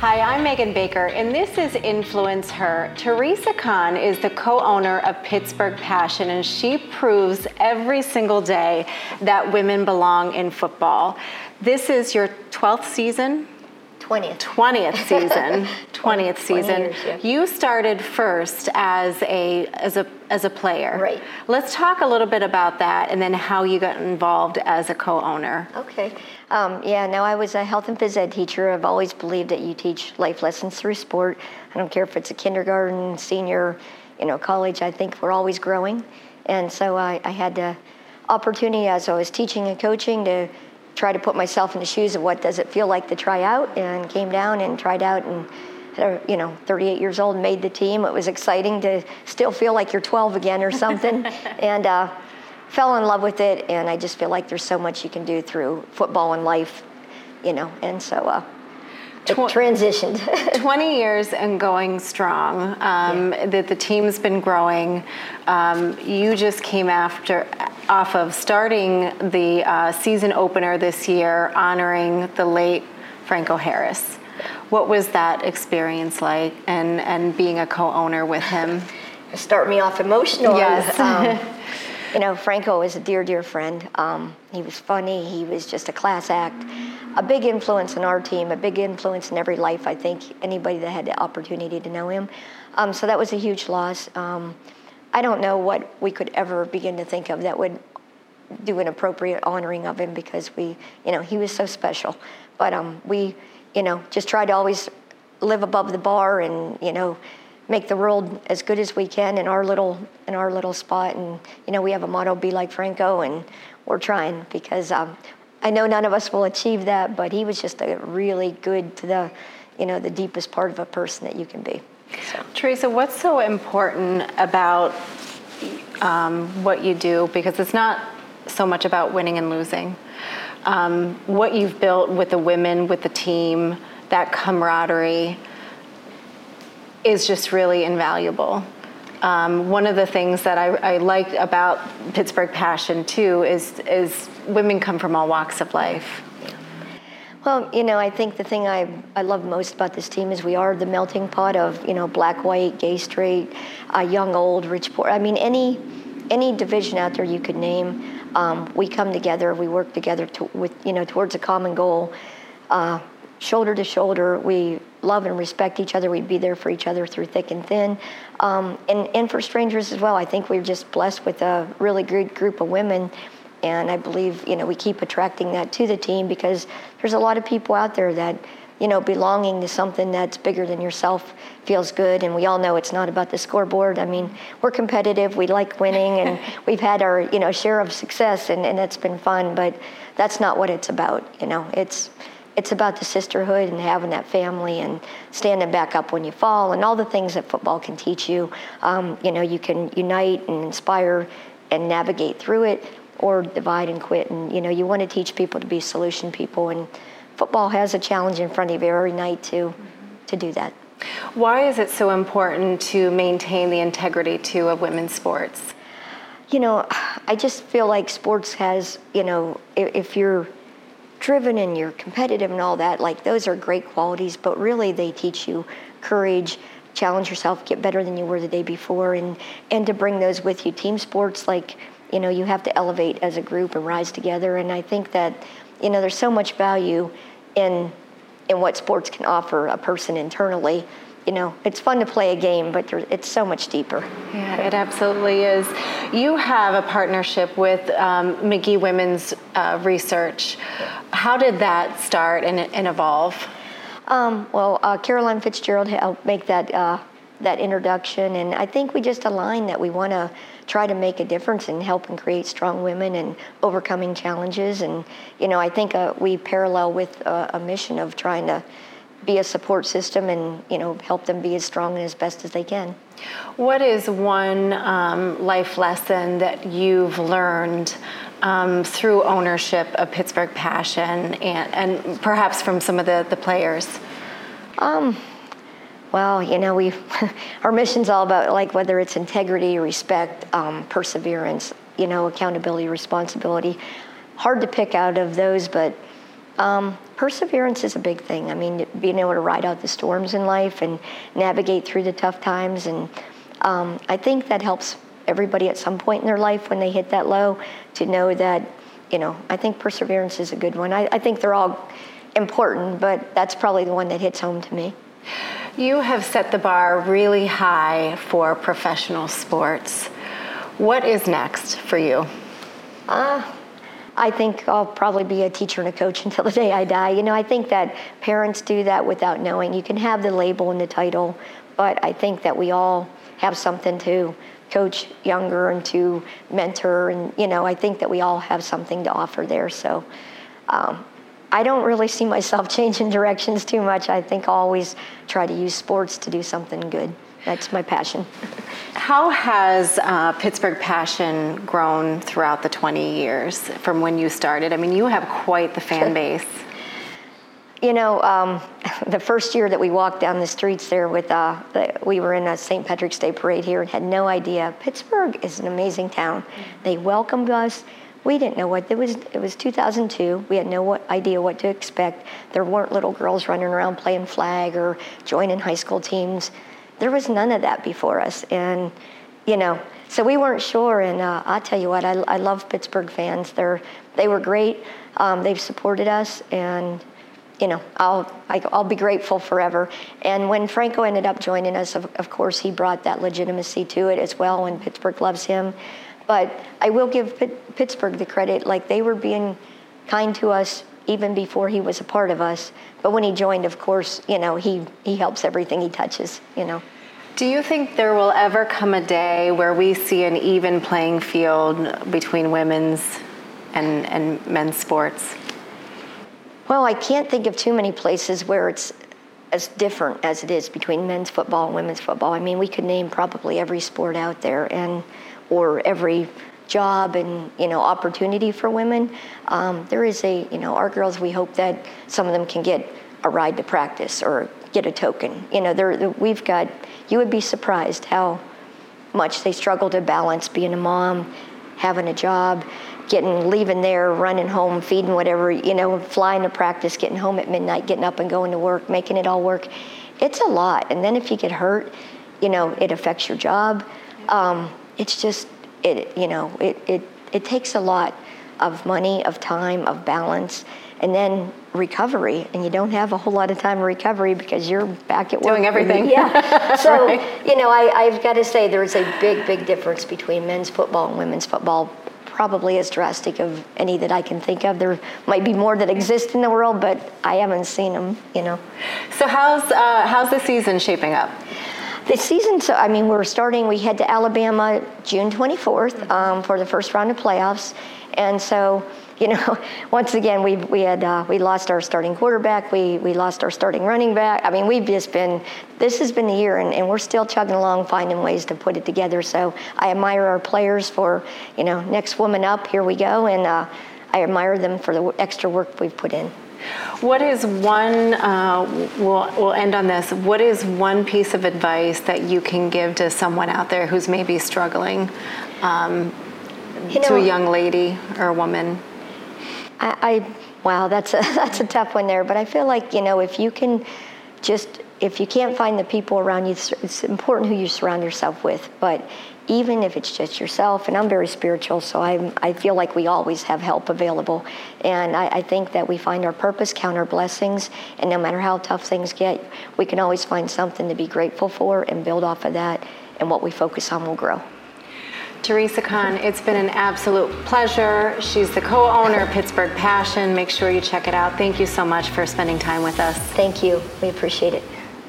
Hi, I'm Megan Baker, and this is Influence Her. Teresa Conn is the co owner of Pittsburgh Passion, and she proves every single day that women belong in football. This is your 12th season 20th. 20th season 20th season years, yeah. you started first as a as a as a player Right. let's talk a little bit about that and then how you got involved as a co-owner Okay. Um, yeah, no, I was a health and phys ed teacher. I've always believed that you teach life lessons through sport. I don't care if it's a kindergarten, senior, you know, college. I think we're always growing. And so I, I had the opportunity as I was teaching and coaching to try to put myself in the shoes of what does it feel like to try out and came down and tried out and you know 38 years old made the team. It was exciting to still feel like you're 12 again or something. And uh, fell in love with it and i just feel like there's so much you can do through football and life you know and so uh, it transitioned. 20 years and going strong um, that the team's been growing. Um, you just came after off of starting the uh, season opener this year honoring the late franco harris what was that experience like and, and being a co-owner with him? Start me off emotional. Yes. um, you know franco is a dear dear friend. Um, he was funny. He was just a class act. A big influence in our team a big influence in every life i think anybody that had the opportunity to know him. Um, so that was a huge loss. Um, i don't know what we could ever begin to think of that would do an appropriate honoring of him because we, you know, he was so special. But um, we, you know, just try to always live above the bar and, you know, make the world as good as we can in our little in our little spot. And you know, we have a motto: "Be like Franco," and we're trying because um, I know none of us will achieve that, but he was just a really good to the, you know, the deepest part of a person that you can be. So. Teresa, what's so important about um, what you do? Because it's not so much about winning and losing. Um, what you've built with the women, with the team, that camaraderie is just really invaluable. Um, one of the things that I, I like about Pittsburgh Passion too is is women come from all walks of life. Well, you know, I think the thing I, I love most about this team is we are the melting pot of, you know, black, white, gay, straight, uh, young, old, rich, poor. I mean, any any division out there you could name, um, we come together, we work together to, with, you know, towards a common goal, uh, shoulder to shoulder. We love and respect each other. We'd be there for each other through thick and thin, um, and and for strangers as well. I think we're just blessed with a really good group of women and I believe you know we keep attracting that to the team because there's a lot of people out there that you know belonging to something that's bigger than yourself feels good. And we all know it's not about the scoreboard. I mean we're competitive. We like winning and we've had our you know share of success and, and it's been fun but that's not what it's about you know. It's it's about the sisterhood and having that family and standing back up when you fall and all the things that football can teach you. Um, you know you can unite and inspire and navigate through it or divide and quit. And you know, you want to teach people to be solution people, and football has a challenge in front of you every night to to do that. Why is it so important to maintain the integrity too of women's sports? You know, I just feel like sports has, you know, if, if you're driven and you're competitive and all that, like those are great qualities, but really they teach you courage, challenge yourself, get better than you were the day before, and and to bring those with you. Team sports, like you know, you have to elevate as a group and rise together. And I think that, you know, there's so much value in in what sports can offer a person internally. You know, it's fun to play a game, but there- it's so much deeper. Yeah, it absolutely is. You have a partnership with um, Magee Women's uh, Research. How did that start and, and evolve? Um, well, uh, Caroline Fitzgerald helped make that uh, that introduction, and I think we just align that we want to try to make a difference and help and create strong women and overcoming challenges. And you know, I think uh, we parallel with uh, a mission of trying to be a support system and you know help them be as strong and as best as they can. What is one um, life lesson that you've learned um, through ownership of Pittsburgh Passion and, and perhaps from some of the, the players? Um, well, you know, we our mission's all about like whether it's integrity, respect, um, perseverance, you know, accountability, responsibility. Hard to pick out of those, but Um, perseverance is a big thing. I mean, being able to ride out the storms in life and navigate through the tough times. And um, I think that helps everybody at some point in their life when they hit that low to know that, you know, I think perseverance is a good one. I, I think they're all important, but that's probably the one that hits home to me. You have set the bar really high for professional sports. What is next for you? Uh, I think I'll probably be a teacher and a coach until the day I die. You know, I think that parents do that without knowing. You can have the label and the title, but I think that we all have something to coach younger and to mentor. And, you know, I think that we all have something to offer there. So um, I don't really see myself changing directions too much. I think I'll always try to use sports to do something good. That's my passion. How has uh, Pittsburgh Passion grown throughout the 20 years from when you started? I mean, you have quite the fan base. You know, um, the first year that we walked down the streets there with, uh, we were in a St. Patrick's Day parade here and had no idea. Pittsburgh is an amazing town. They welcomed us. We didn't know what it was. It was 2002. We had no idea what to expect. There weren't little girls running around playing flag or joining high school teams. There was none of that before us, and you know, so we weren't sure. And uh, I'll tell you what, I, I love Pittsburgh fans. They're they were great. Um, they've supported us, and you know, I'll I, will i will be grateful forever. And when Franco ended up joining us, of, of course, he brought that legitimacy to it as well. And Pittsburgh loves him. But I will give Pitt, Pittsburgh the credit, like they were being kind to us even before he was a part of us. But when he joined, of course, you know, he, he helps everything he touches, you know. Do you think there will ever come a day where we see an even playing field between women's and, and men's sports? Well, I can't think of too many places where it's as different as it is between men's football and women's football. I mean, we could name probably every sport out there and or every job and you know opportunity for women. Um, there is a you know our girls. We hope that some of them can get a ride to practice or get a token. You know, there we've got. You would be surprised how much they struggle to balance being a mom, having a job, getting leaving there, running home, feeding whatever you know, flying to practice, getting home at midnight, getting up and going to work, making it all work. It's a lot. And then if you get hurt, you know, it affects your job. Um, it's just it you know it, it it takes a lot of money of time of balance and then recovery. And you don't have a whole lot of time recovery because you're back at work. Doing everything. Yeah. So right. you know I, i've got to say there's a big big difference between men's football and women's football probably as drastic of any that i can think of. There might be more that exist in the world but i haven't seen them you know. So how's uh, how's the season shaping up the season, so I mean, we're starting, we head to Alabama June 24th um, for the first round of playoffs. And so, you know, once again, we we had uh, we lost our starting quarterback, we we lost our starting running back. I mean, we've just been this has been the year, and, and we're still chugging along, finding ways to put it together. So I admire our players for you know next woman up, here we go, and uh, I admire them for the extra work we've put in. What is one, uh, we'll, we'll end on this, what is one piece of advice that you can give to someone out there who's maybe struggling, um, you know, to a young lady or a woman? I, I, wow, that's a, that's a tough one there, but I feel like, you know, if you can just, if you can't find the people around you, it's important who you surround yourself with, but even if it's just yourself. And I'm very spiritual, so i I feel like we always have help available. And I, I, think that we find our purpose, count our blessings, and no matter how tough things get, we can always find something to be grateful for and build off of that. And what we focus on will grow. Teresa Conn, it's been an absolute pleasure. She's the co owner of Pittsburgh Passion. Make sure you check it out. Thank you so much for spending time with us. Thank you. We appreciate it.